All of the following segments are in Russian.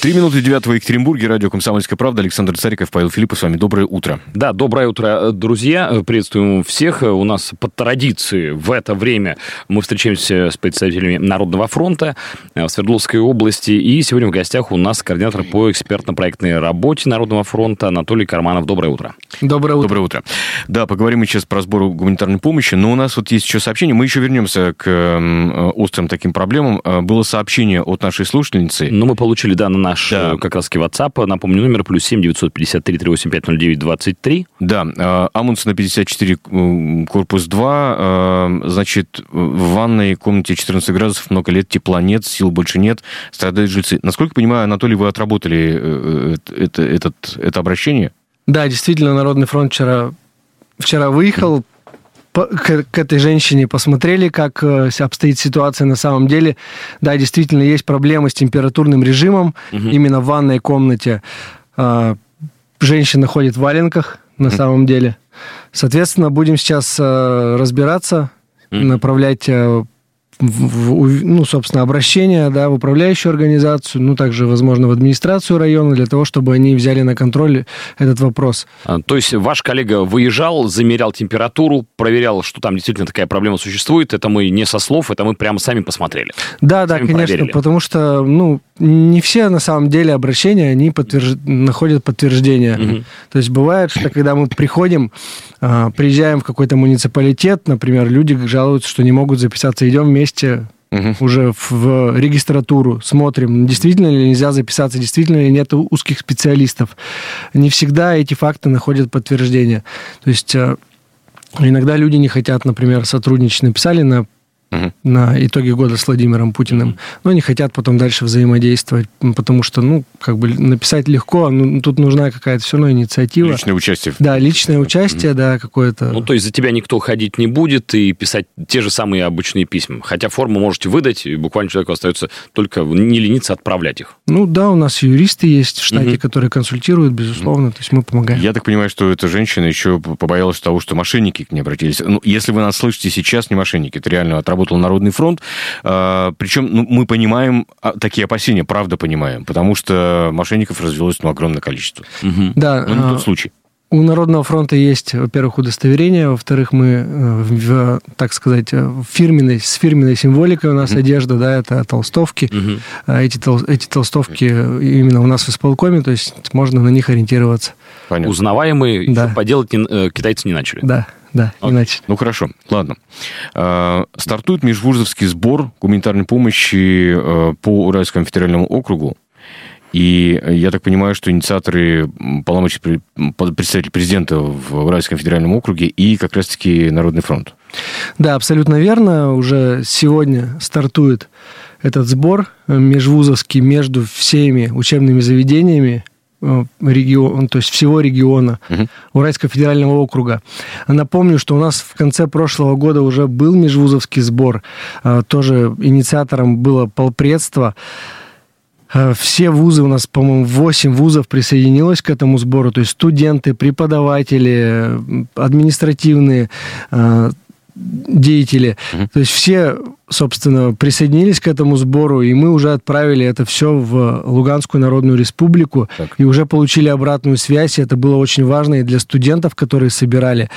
Три минуты девятого в Екатеринбурге. Радио «Комсомольская правда». Александр Цариков, Павел Филиппов. С вами доброе утро. Да, доброе утро, друзья. Приветствуем всех. У нас по традиции в это время мы встречаемся с представителями Народного фронта в Свердловской области. И сегодня в гостях у нас координатор по экспертно-проектной работе Народного фронта Анатолий Карманов. Доброе утро. Доброе утро. Доброе утро. Да, поговорим мы сейчас про сбор гуманитарной помощи. Но у нас вот есть еще сообщение. Мы еще вернемся к острым таким проблемам. Было сообщение от нашей слушательницы. Ну, мы получили, да, на наш да. Э, как раз WhatsApp. Напомню, номер плюс 7 953 385 09 23. Да, э, Амундсена 54, корпус 2. Э, значит, в ванной комнате 14 градусов, много лет, тепла нет, сил больше нет, страдают жильцы. Насколько я понимаю, Анатолий, вы отработали это, этот, это обращение? Да, действительно, Народный фронт вчера, вчера выехал, к, к этой женщине, посмотрели, как э, обстоит ситуация на самом деле. Да, действительно, есть проблемы с температурным режимом угу. именно в ванной комнате. А, женщина ходит в валенках на угу. самом деле. Соответственно, будем сейчас э, разбираться, угу. направлять э, в, ну, собственно, обращение да, в управляющую организацию, ну, также, возможно, в администрацию района, для того, чтобы они взяли на контроль этот вопрос. А, то есть ваш коллега выезжал, замерял температуру, проверял, что там действительно такая проблема существует, это мы не со слов, это мы прямо сами посмотрели. Да, да, конечно, проверили. потому что, ну, не все, на самом деле, обращения, они подтверж... находят подтверждение. Угу. То есть бывает, что когда мы приходим, а, приезжаем в какой-то муниципалитет, например, люди жалуются, что не могут записаться, идем вместе угу. уже в регистратуру, смотрим, действительно ли нельзя записаться, действительно ли нет узких специалистов. Не всегда эти факты находят подтверждение. То есть а, иногда люди не хотят, например, сотрудничать, написали на угу. на итоге года с Владимиром Путиным, но не хотят потом дальше взаимодействовать, потому что, ну, как бы написать легко, ну, тут нужна какая-то все равно инициатива. Личное участие. Да, личное участие, угу. да, какое-то. Ну, то есть за тебя никто ходить не будет и писать те же самые обычные письма. Хотя форму можете выдать, и буквально человеку остается только не лениться отправлять их. Ну, да, у нас юристы есть в штате, угу. которые консультируют, безусловно, то есть мы помогаем. Я так понимаю, что эта женщина еще побоялась того, что мошенники к ней обратились. Ну, если вы нас слышите сейчас, не мошенники, это реально отработали работал Народный фронт. А, Причем ну, мы понимаем, а, такие опасения, правда понимаем, потому что мошенников развелось ну, огромное количество. Угу. Да. Ну, не тот случай. У Народного фронта есть, во-первых, удостоверение, во-вторых, мы, э, в, так сказать, э, фирменной, с фирменной символикой у нас mm одежда, да, это толстовки. mm Эти, тол, эти толстовки именно у нас в исполкоме, то есть можно на них ориентироваться. Понятно. Узнаваемые, да. поделать не, китайцы не начали. Да. Да, Окей. иначе. Ну хорошо, ладно. А, стартует межвузовский сбор гуманитарной помощи э, по Уральскому федеральному округу. И я так понимаю, что инициаторы полномочий представитель президента в Уральском федеральном округе и как раз-таки Народный фронт. Да, абсолютно верно. Уже сегодня стартует этот сбор межвузовский между всеми учебными заведениями Э, регион, то есть всего региона угу. Уральского федерального округа. Напомню, что у нас в конце прошлого года уже был межвузовский сбор, э, тоже инициатором было полпредство. Э, все вузы, у нас, по-моему, 8 вузов присоединилось к этому сбору, то есть студенты, преподаватели, административные деятели. Угу. То есть все, собственно, присоединились к этому сбору, и мы уже отправили это все в Луганскую Народную Республику, так. и уже получили обратную связь, и это было очень важно и для студентов, которые собирали.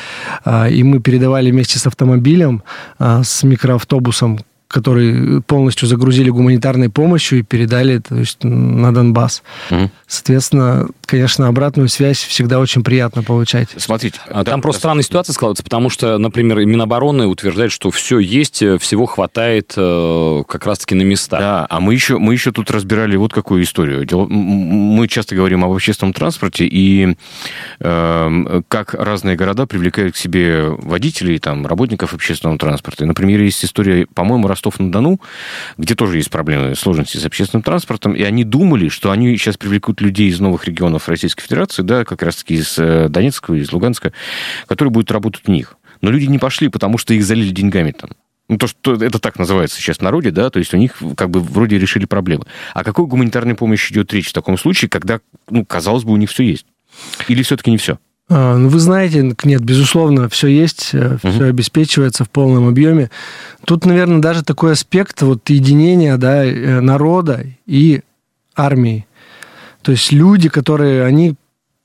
А, и мы передавали вместе с автомобилем, а, с микроавтобусом, который полностью загрузили гуманитарной помощью и передали то есть, на Донбасс. Угу. Соответственно, конечно, обратную связь всегда очень приятно получать. Смотрите, а там да, просто странная ситуация складывается, потому что, например, Минобороны утверждает, что все есть, э, всего хватает э, как раз-таки на места. Да, а мы еще, мы еще тут разбирали вот какую историю. Мы часто говорим об общественном транспорте и э, как разные города привлекают к себе водителей, там, работников общественного транспорта. И, например, есть история, по-моему, Ростов-на-Дону, где тоже есть проблемы, сложности с общественным транспортом, и они думали, что они сейчас привлекут людей из новых регионов Российской Федерации, да, как раз-таки из э, Донецка, из Луганска, которые будут работать у них. Но люди не пошли, потому что их залили деньгами там. Ну, то, что это так называется сейчас в народе, да, то есть у них как бы вроде решили проблемы. О какой гуманитарной помощи идет речь в таком случае, когда, ну, казалось бы, у них все есть? Или все-таки не все? А, ну, вы знаете, нет, безусловно, все есть, угу. Э, все обеспечивается в полном объеме. Тут, наверное, даже такой аспект вот единения да, э, народа и армии. То есть люди, которые, они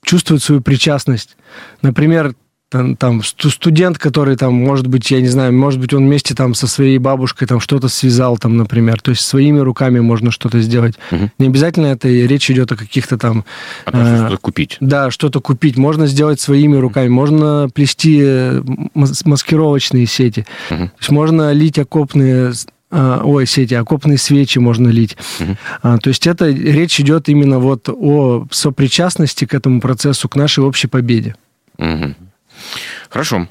чувствуют свою причастность. Например, там, там студент, который там, может быть, я не знаю, может быть, он вместе там со своей бабушкой там что-то связал, там, например. То есть своими руками можно что-то сделать. Угу. Не обязательно это речь идет о каких-то там... А э, что-то купить. Да, что-то купить. Можно сделать своими руками. Можно плести э, маскировочные сети. Угу. То есть можно лить окопные а, ой, сети, окопные свечи можно лить. Угу. А, то есть это речь идет именно вот о сопричастности к этому процессу, к нашей общей победе. Угу. Хорошо.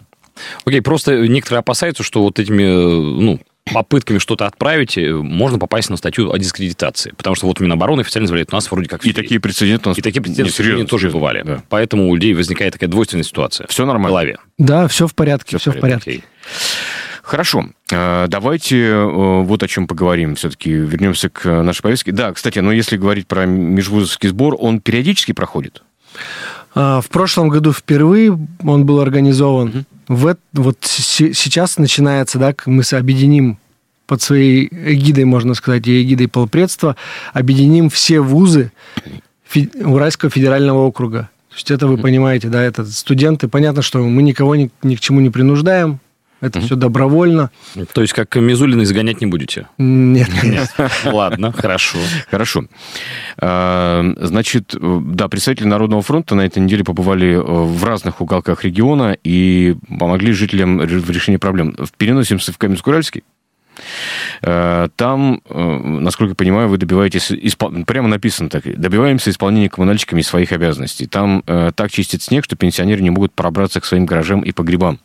Окей, просто некоторые опасаются, что вот этими, ну, попытками что-то отправить, э, можно попасть на статью о дискредитации. Потому что вот Минобороны официально заявляет, у нас вроде как... И такие прецеденты у нас... И такие прецеденты, к сожалению, тоже серьезно. бывали. Да. Поэтому у людей возникает такая двойственная ситуация. Все нормально? В голове. Да, все в порядке, все, все в порядке. порядке. Хорошо. Э, давайте э, вот о чем поговорим. Все-таки вернемся к нашей повестке. Да, кстати, но если говорить про межвузовский сбор, он периодически проходит? А, в прошлом году впервые он был организован. Угу. В, вот сейчас начинается, да, мы объединим под своей эгидой, можно сказать, и эгидой полпредства, объединим все вузы Уральского федерального округа. То есть это вы понимаете, да, это студенты. Понятно, что мы никого ни, ни к чему не принуждаем, это mm все добровольно. То есть, как Мизулина изгонять не будете? Нет, нет. Ладно, хорошо. Хорошо. А, значит, да, представители Народного фронта на этой неделе побывали э, в разных уголках региона и помогли жителям в решении проблем. Переносимся в Каменск-Уральский. Э, там, э, насколько я понимаю, вы добиваетесь, прямо написано так, добиваемся исполнения коммунальщиками своих обязанностей. Там так чистит снег, что пенсионеры не могут пробраться к своим гаражам и погребам.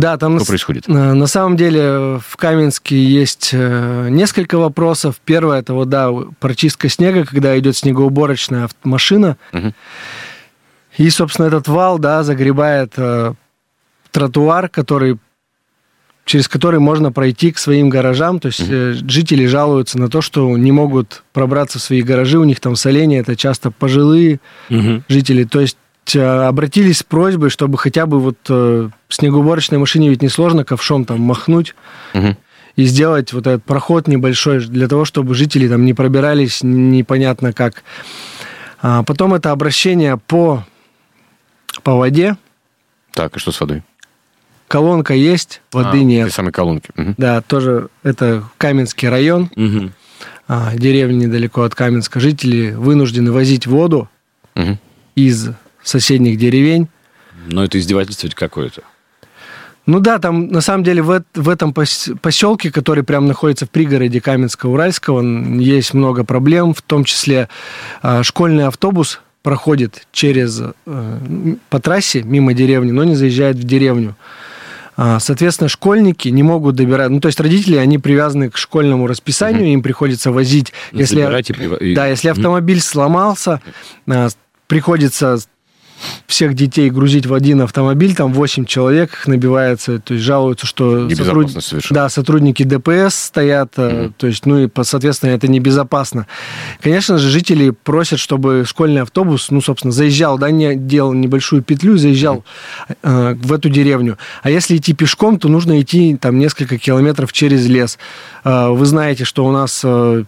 Да, там что на, происходит? На, на самом деле в Каменске есть э, несколько вопросов. Первое это вот да прочистка снега, когда идет снегоуборочная машина, угу. и собственно этот вал да загребает э, тротуар, который через который можно пройти к своим гаражам. То есть угу. жители жалуются на то, что не могут пробраться в свои гаражи, у них там соление, это часто пожилые угу. жители. То есть Э, обратились с просьбой, чтобы хотя бы вот э, снегоуборочной машине ведь несложно ковшом там махнуть угу. и сделать вот этот проход небольшой для того, чтобы жители там не пробирались непонятно как. А потом это обращение по, по воде. Так, и что с водой? Колонка есть, воды а, нет. Те самые колонки. Угу. Да, тоже это Каменский район, угу. а, деревня недалеко от Каменска. Жители вынуждены возить воду угу. из соседних деревень. Но это издевательство какое-то. Ну да, там на самом деле в, в этом поселке, который прям находится в пригороде Каменска-Уральского, есть много проблем, в том числе э, школьный автобус проходит через э, по трассе мимо деревни, но не заезжает в деревню. А, соответственно, школьники не могут добирать. Ну, то есть родители, они привязаны к школьному расписанию, угу. им приходится возить. Если, и... Да, если автомобиль сломался, а, приходится всех детей грузить в один автомобиль, там 8 человек набивается, то есть жалуются, что сотруд... да, сотрудники ДПС стоят, mm-hmm. то есть, ну и, соответственно, это небезопасно. Конечно же, жители просят, чтобы школьный автобус, ну, собственно, заезжал, да, не делал небольшую петлю, заезжал mm-hmm. э, в эту деревню. А если идти пешком, то нужно идти там несколько километров через лес. Э, вы знаете, что у нас э,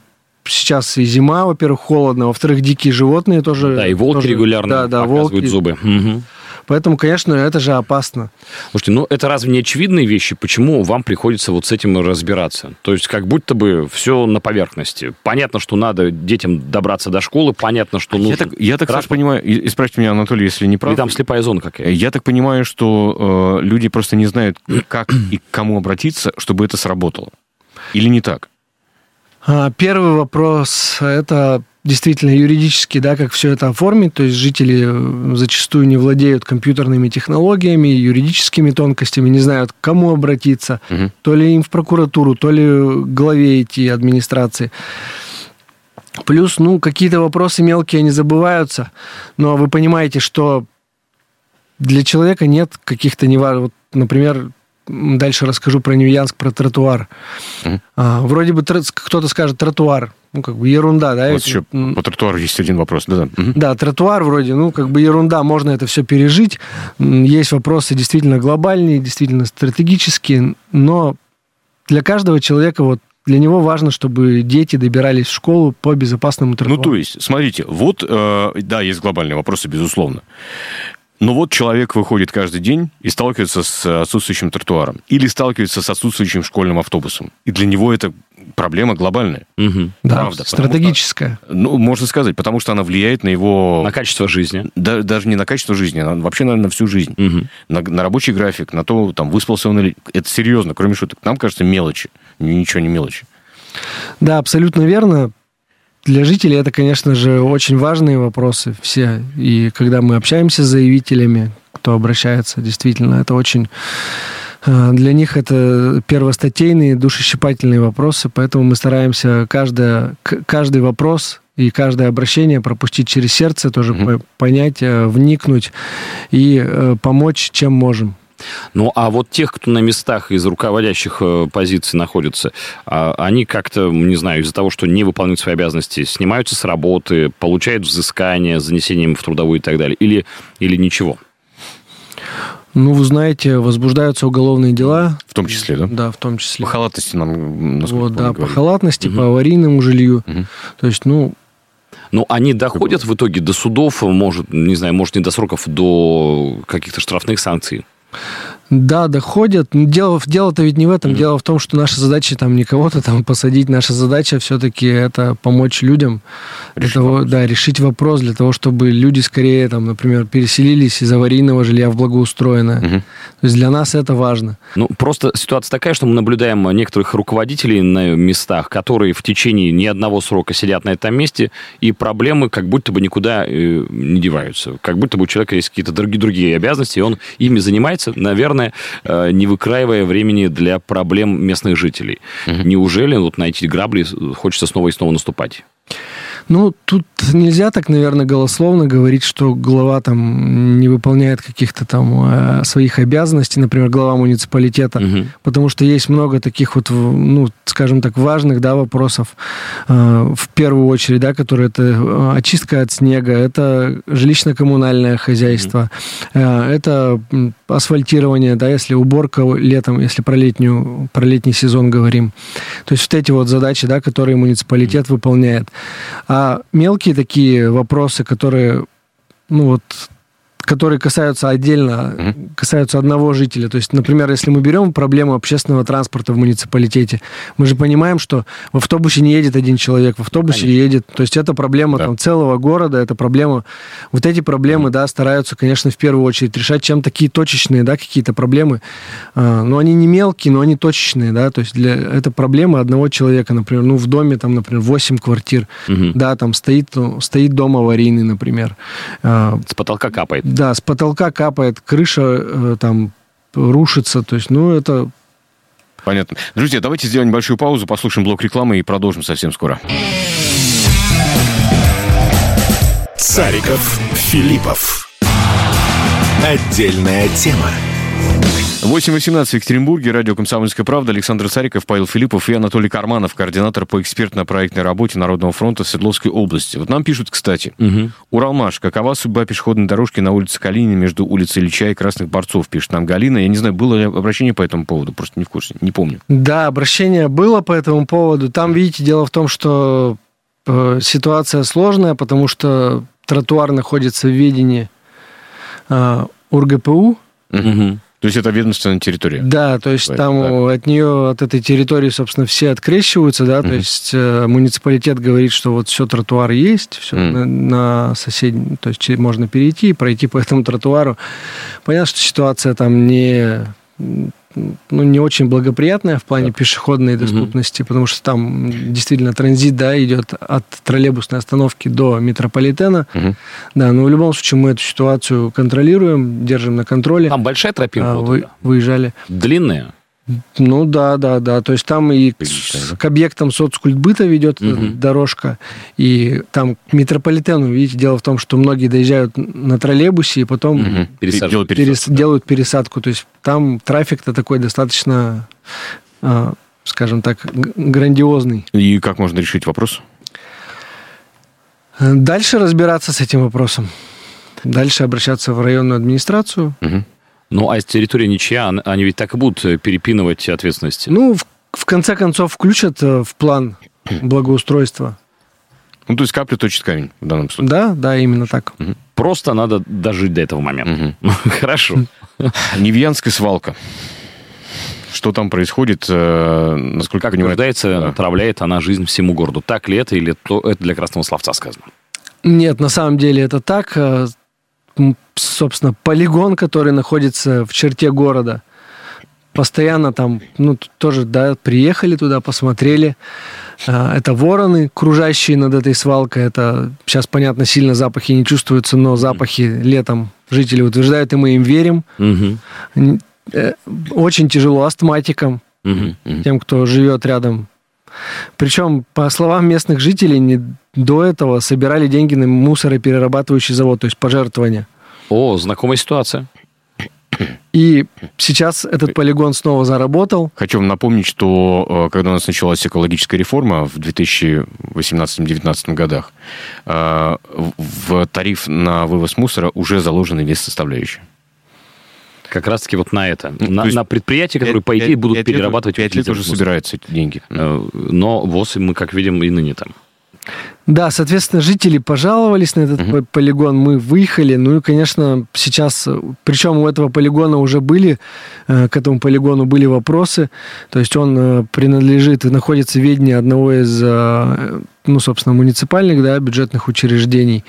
сейчас и зима, во-первых, холодно, во-вторых, дикие животные тоже. Да, и волки тоже, регулярно да, да, показывают волки. зубы. Угу. Поэтому, конечно, это же опасно. Слушайте, ну это разве не очевидные вещи? Почему вам приходится вот с этим разбираться? То есть как будто бы все на поверхности. Понятно, что надо детям добраться до школы, понятно, что нужно... Я так, я так Саша, понимаю, исправьте меня, Анатолий, если не прав. Или там слепая зона какая-то. Я так понимаю, что э, люди просто не знают, как и к кому обратиться, чтобы это сработало. Или не так? А, первый вопрос – это действительно юридически, да, как все это оформить. То есть жители э, зачастую не владеют компьютерными технологиями, юридическими тонкостями, не знают, к кому обратиться. Угу. То ли им в прокуратуру, то ли к главе идти администрации. Плюс, ну, какие-то вопросы мелкие, они забываются. Но вы понимаете, что для человека нет каких-то неважных... Вот, например, дальше расскажу про Невьянск, про тротуар. Mm. А, вроде бы кто-то скажет тротуар, ну, как бы ерунда, да? Вот еще по тротуару есть один вопрос, да? Да, да тротуар вроде, ну, как бы ерунда, можно это все пережить. Есть вопросы действительно глобальные, действительно стратегические, но для каждого человека вот для него важно, чтобы дети добирались в школу по безопасному тротуару. Ну, то есть, смотрите, вот, э, да, есть глобальные вопросы, безусловно. Но вот человек выходит каждый день и сталкивается с отсутствующим тротуаром. Или сталкивается с отсутствующим школьным автобусом. И для него это проблема глобальная. Угу. Да, Правда, стратегическая. Что, ну, можно сказать, потому что она влияет на его... На качество жизни. Да, даже не на качество жизни, а вообще, наверное, на всю жизнь. Угу. На, на рабочий график, на то, там, выспался он или... Это серьезно, кроме шуток. Нам кажется, мелочи. Ничего не мелочи. Да, абсолютно верно. Для жителей это, конечно же, очень важные вопросы все. И когда мы общаемся с заявителями, кто обращается, действительно, это очень... Э, для них это первостатейные, душещипательные вопросы, поэтому мы стараемся каждое, каждый вопрос и каждое обращение пропустить через сердце, тоже mm понять, э, вникнуть и э, помочь, чем можем. Ну, а вот тех, кто на местах из руководящих э, позиций находится, а, они как-то, не знаю, из-за того, что не выполняют свои обязанности, снимаются с работы, получают взыскание с занесением в трудовую и так далее, или, или ничего? Ну, вы знаете, возбуждаются уголовные дела. В том числе, да? Да, в том числе. По халатности нам, Вот, да, говорили. по халатности, угу. по аварийному жилью. Угу. То есть, ну, но они доходят в итоге до судов, может, не знаю, может, не до сроков, до каких-то штрафных санкций? Да, доходят. Дело, дело-то ведь не в этом. Mm-hmm. Дело в том, что наша задача там не кого-то там посадить. Наша задача все-таки это помочь людям. Для решить того, вопрос. Да, решить вопрос для того, чтобы люди скорее, там, например, переселились из аварийного жилья в благоустроенное. Mm-hmm. То есть для нас это важно. Ну, просто ситуация такая, что мы наблюдаем некоторых руководителей на местах, которые в течение ни одного срока сидят на этом месте, и проблемы как будто бы никуда э, не деваются. Как будто бы у человека есть какие-то другие, другие обязанности, и он ими занимается, наверное, э, не выкраивая времени для проблем местных жителей. Угу. Неужели вот на эти грабли хочется снова и снова наступать? Ну, тут нельзя так, наверное, голословно говорить, что глава там не выполняет каких-то там э, своих обязанностей, например, глава муниципалитета, угу. потому что есть много таких вот, ну, скажем так, важных, да, вопросов. Э, в первую очередь, да, которые это э, очистка от снега, это жилищно-коммунальное хозяйство, угу. это асфальтирование, да, если уборка летом, если про, летнюю, про летний сезон говорим. То есть вот эти вот задачи, да, которые муниципалитет выполняет. А мелкие такие вопросы, которые, ну вот, которые касаются отдельно, mm-hmm. касаются одного жителя. То есть, например, если мы берем проблему общественного транспорта в муниципалитете, мы же понимаем, что в автобусе не едет один человек, в автобусе конечно. едет... То есть, это проблема да. там, целого города, это проблема... Вот эти проблемы, mm-hmm. да, стараются, конечно, в первую очередь решать, чем такие точечные, да, какие-то проблемы. А, но они не мелкие, но они точечные, да, то есть, для... это проблема одного человека, например, ну, в доме, там, например, 8 квартир, mm-hmm. да, там стоит, стоит дом аварийный, например. А, С потолка капает да, с потолка капает, крыша э, там рушится, то есть, ну, это... Понятно. Друзья, давайте сделаем небольшую паузу, послушаем блок рекламы и продолжим совсем скоро. Цариков, Филиппов. Отдельная тема. 8.18 в Екатеринбурге, радио «Комсомольская правда», Александр Цариков, Павел Филиппов и Анатолий Карманов, координатор по экспертно-проектной работе Народного фронта в Свердловской области. Вот нам пишут, кстати, угу. Уралмаш, какова судьба пешеходной дорожки на улице Калинина между улицей Ильича и Красных Борцов, пишет нам Галина. Я не знаю, было ли обращение по этому поводу, просто не в курсе, не помню. Да, обращение было по этому поводу. Там, видите, дело в том, что э, ситуация сложная, потому что тротуар находится в ведении э, УрГПУ, угу. То есть это ведомственная территория? Да, то есть там да. от нее, от этой территории, собственно, все открещиваются, да, то есть э, муниципалитет говорит, что вот все, тротуар есть, все на, на соседнем, то есть можно перейти и пройти по этому тротуару. Понятно, что ситуация там не ну, не очень благоприятная в плане да. пешеходной доступности, угу. потому что там действительно транзит, да, идет от троллейбусной остановки до метрополитена. Угу. Да, но в любом случае мы эту ситуацию контролируем, держим на контроле. Там большая тропинка? А, вы, выезжали. Длинная? Ну да, да, да. То есть там и к, к объектам соцкультбыта ведет угу. дорожка, и там к метрополитену, видите, дело в том, что многие доезжают на троллейбусе и потом угу. делают, пересадку, делают пересадку. То есть там трафик-то такой достаточно, а, скажем так, грандиозный. И как можно решить вопрос? Дальше разбираться с этим вопросом. Дальше обращаться в районную администрацию. Угу. Ну, а территория ничья, они ведь так и будут э, перепинывать ответственности. Ну, в, в конце концов, включат э, в план благоустройства. Ну, то есть капля точит камень в данном случае. Да, да, именно так. Угу. Просто надо дожить до этого момента. Угу. Хорошо. Невьянская свалка. Что там происходит, э, насколько как понимаю... Как да. отравляет она жизнь всему городу. Так ли это, или то, это для красного словца сказано? Нет, на самом деле это так собственно, полигон, который находится в черте города. Постоянно там, ну, тоже, да, приехали туда, посмотрели. А, это вороны, кружащие над этой свалкой. Это сейчас, понятно, сильно запахи не чувствуются, но запахи летом жители утверждают, и мы им верим. Угу. Очень тяжело астматикам, угу. тем, кто живет рядом. Причем, по словам местных жителей, не до этого собирали деньги на мусороперерабатывающий завод, то есть пожертвования. О, знакомая ситуация. И сейчас этот полигон снова заработал. Хочу вам напомнить, что э, когда у нас началась экологическая реформа в 2018-2019 годах, э, в тариф на вывоз мусора уже заложены вес составляющие. Как раз-таки вот на это. Ну, на, на предприятия, которые, 5, по идее, будут 5 перерабатывать... Пять лет уже собираются эти деньги. Э, но ВОЗ мы, как видим, и ныне там. Да, соответственно, жители пожаловались на этот угу. полигон, мы выехали, ну и, конечно, сейчас, причем у этого полигона уже были, э, к этому полигону были вопросы, то есть он э, принадлежит и находится в ведении одного из, ну, собственно, муниципальных, да, бюджетных учреждений.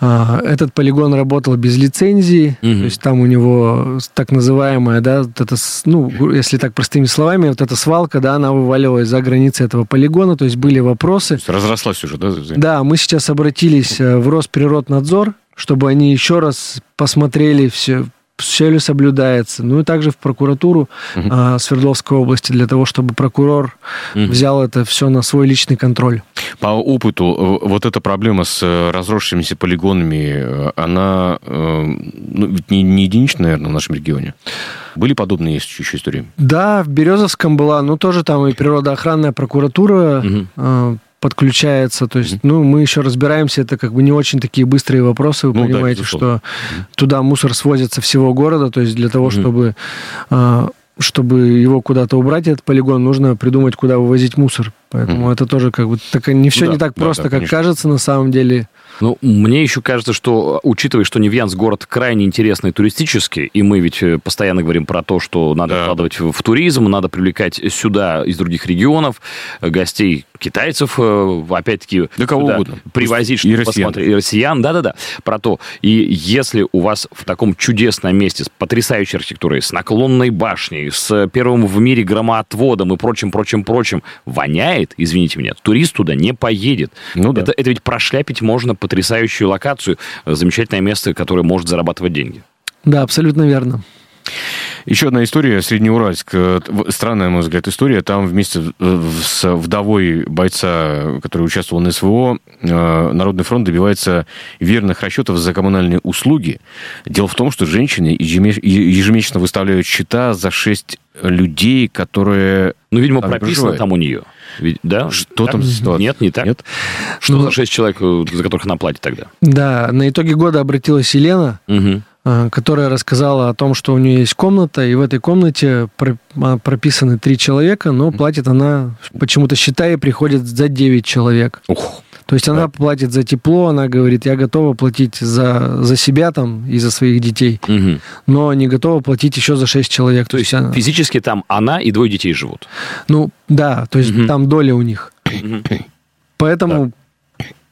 А, этот полигон работал без лицензии, угу. то есть там у него так называемая, да, вот это, ну, если так простыми словами, вот эта свалка, да, она вываливалась за границы этого полигона, то есть были вопросы. Есть разрослась уже, да? Да, мы сейчас обратились э, в Росприроднадзор, чтобы они еще раз посмотрели все, все ли соблюдается. Ну и также в прокуратуру угу. а, Свердловской области для того, чтобы прокурор угу. взял это все на свой личный контроль. По опыту, э, вот эта проблема с э, разросшимися полигонами, э, она ну, ведь не, не единичная, наверное, в нашем регионе. Были подобные еще истории? Да, в Березовском была, ну тоже там и природоохранная прокуратура угу подключается. То есть, ну, мы еще разбираемся, это как бы не очень такие быстрые вопросы, вы ну, понимаете, да, что туда мусор свозится всего города, то есть для того, чтобы а, чтобы его куда-то убрать, этот полигон, нужно придумать, куда вывозить мусор. Поэтому mm. это тоже как бы так, не все ну, не да, так просто, да, как конечно. кажется на самом деле. Ну, мне еще кажется, что, учитывая, что Невьянск город крайне интересный туристический, и мы ведь э, постоянно говорим про то, что надо да. вкладывать в, туризм, надо привлекать сюда из других регионов э, гостей, китайцев, э, опять-таки, да кого угодно. привозить, чтобы и посмотреть. И россиян, да-да-да, про то. И если у вас в таком чудесном месте с потрясающей архитектурой, с наклонной башней, с первым в мире громоотводом и прочим, прочим, прочим, воняет, извините меня, турист туда не поедет. Ну, да. это, это ведь прошляпить можно потрясающую локацию, замечательное место, которое может зарабатывать деньги. Да, абсолютно верно. Еще одна история, Среднеуральск. Э, странная, на мой взгляд, история. Там вместе с вдовой бойца, который участвовал на СВО, э, Народный фронт добивается верных расчетов за коммунальные услуги. Дело в том, что женщины ежемесячно выставляют счета за шесть людей, которые... Ну, видимо, прописано проживают. там у нее. Ведь, да? Что так? там ситуация? Нет, не так. Нет? Что ну, за шесть человек, э, за которых она платит тогда? Да, на итоге года обратилась Елена, угу. Которая рассказала о том, что у нее есть комната, и в этой комнате а, прописаны три человека, но платит она, почему-то считая, приходит за девять человек. Ух. То есть она платит за тепло, она говорит, я готова платить за, за себя там и за своих детей, угу. но не готова платить еще за 6 человек. То, то есть она... физически там она и двое детей живут? Ну, да, то есть угу. там доля у них. Угу. Поэтому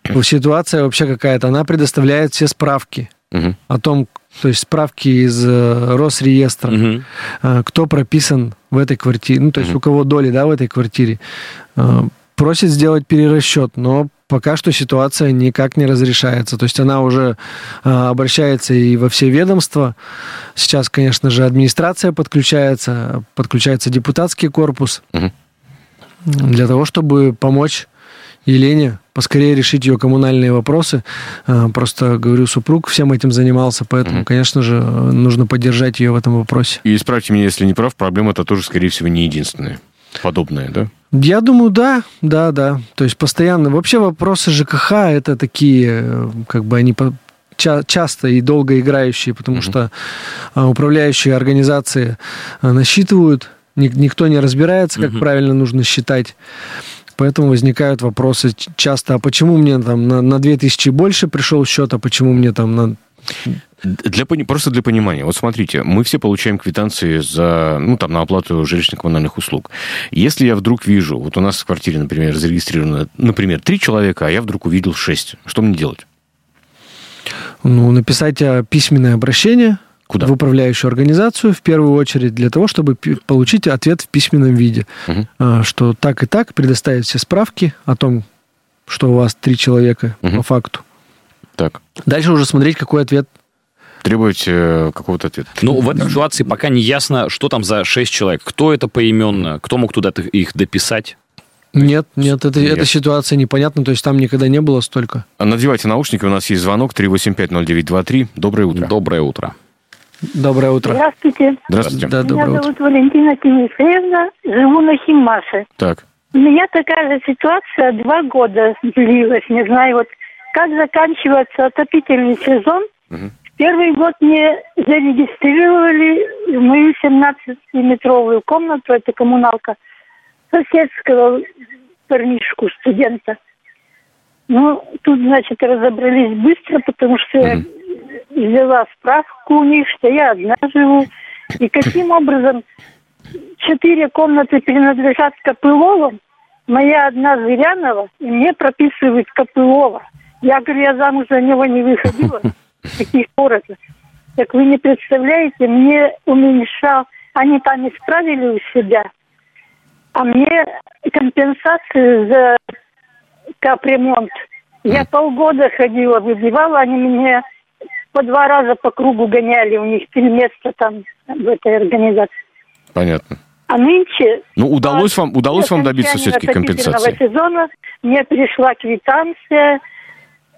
да. ситуация вообще какая-то. Она предоставляет все справки угу. о том, то есть справки из э, Росреестра, угу. кто прописан в этой квартире, ну, то есть угу. у кого доли, да, в этой квартире. Э, просит сделать перерасчет, но пока что ситуация никак не разрешается. То есть она уже а, обращается и во все ведомства. Сейчас, конечно же, администрация подключается, подключается депутатский корпус угу. для того, чтобы помочь Елене поскорее решить ее коммунальные вопросы. А, просто, говорю, супруг всем этим занимался, поэтому, угу. конечно же, нужно поддержать ее в этом вопросе. И исправьте меня, если не прав, проблема это тоже, скорее всего, не единственная. Подобная, да? Я думаю, да, да, да. То есть постоянно. Вообще вопросы ЖКХ это такие, как бы они часто и долго играющие, потому угу. что а, управляющие организации а, насчитывают, никто не разбирается, как угу. правильно нужно считать. Поэтому возникают вопросы часто, а почему мне там на, на 2000 больше пришел счет, а почему мне там на для, просто для понимания. Вот смотрите, мы все получаем квитанции за, ну, там, на оплату жилищно-коммунальных услуг. Если я вдруг вижу, вот у нас в квартире, например, зарегистрировано, например, три человека, а я вдруг увидел шесть, что мне делать? Ну, написать письменное обращение Куда? в управляющую организацию, в первую очередь, для того, чтобы получить ответ в письменном виде. Угу. Что так и так, предоставить все справки о том, что у вас три человека угу. по факту. Так. Дальше уже смотреть, какой ответ требовать э, какого-то ответа. Ну, в этой ситуации пока не ясно, что там за шесть человек. Кто это поименно? Кто мог туда их дописать? Нет, нет, это, нет. эта ситуация непонятна, то есть там никогда не было столько. Надевайте наушники, у нас есть звонок 3850923. Доброе утро. Доброе утро. Доброе утро. Здравствуйте. Здравствуйте. Да, доброе Меня зовут утро. Валентина Тимофеевна, живу на Химаше. Так. У меня такая же ситуация два года длилась. Не знаю, вот как заканчивается отопительный сезон. Угу. Первый год мне зарегистрировали в мою 17-метровую комнату, это коммуналка, соседского парнишку, студента. Ну, тут, значит, разобрались быстро, потому что mm я взяла справку у них, что я одна живу. И каким образом четыре комнаты принадлежат Копыловым, моя одна Зырянова, и мне прописывают Копылова. Я говорю, я замуж за него не выходила. Таких порознь. Так вы не представляете, мне уменьшал, они там исправили у себя, а мне компенсацию за капремонт. Я полгода ходила, выбивала, они меня по два раза по кругу гоняли, у них места там в этой организации. Понятно. А нынче... Ну, удалось вам, удалось вам добиться все-таки компенсации? сезона мне пришла квитанция,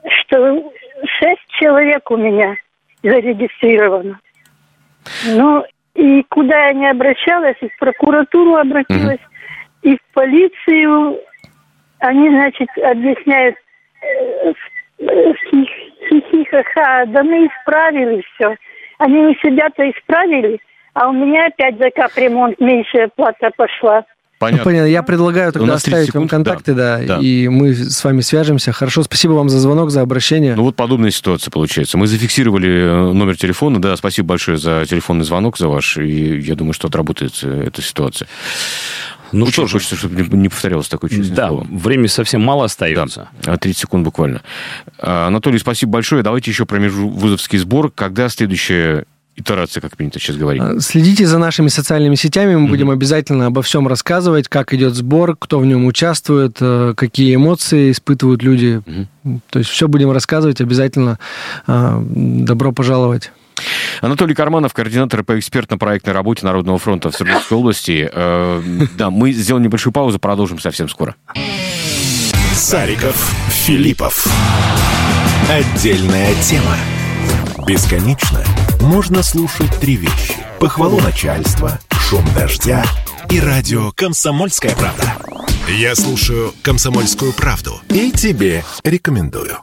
что шесть человек у меня зарегистрировано. Ну, и куда я не обращалась, и в прокуратуру обратилась, угу. и в полицию. Они, значит, объясняют, э, хихихаха, да мы исправили все. Они у себя-то исправили, а у меня опять за капремонт меньшая плата пошла. Понятно. Ну, понятно. Я предлагаю тогда оставить секунд, вам контакты, да, да, да, и мы с вами свяжемся. Хорошо, спасибо вам за звонок, за обращение. Ну вот подобная ситуация получается. Мы зафиксировали э, номер телефона, да, спасибо большое за телефонный звонок, за ваш, и я думаю, что отработается эта ситуация. Ну что ж, хочется, чтобы не повторялось такое чувство. Да, слово. времени совсем мало остается. Да, 30 секунд буквально. А, Анатолий, спасибо большое. Давайте еще про межвузовский сбор. Когда следующая итерация, как принято сейчас говорить. А, следите за нашими социальными сетями, мы mm-hmm. будем обязательно обо всем рассказывать, как идет сбор, кто в нем участвует, э, какие эмоции испытывают люди. Mm-hmm. То есть все будем рассказывать, обязательно а, добро пожаловать. Анатолий Карманов, координатор по экспертно-проектной работе Народного фронта в Свердловской области. Э, да, мы сделаем небольшую паузу, продолжим совсем скоро. Сариков, Филиппов. Отдельная тема. Бесконечно можно слушать три вещи. Похвалу начальства, шум дождя и радио «Комсомольская правда». Я слушаю «Комсомольскую правду» и тебе рекомендую.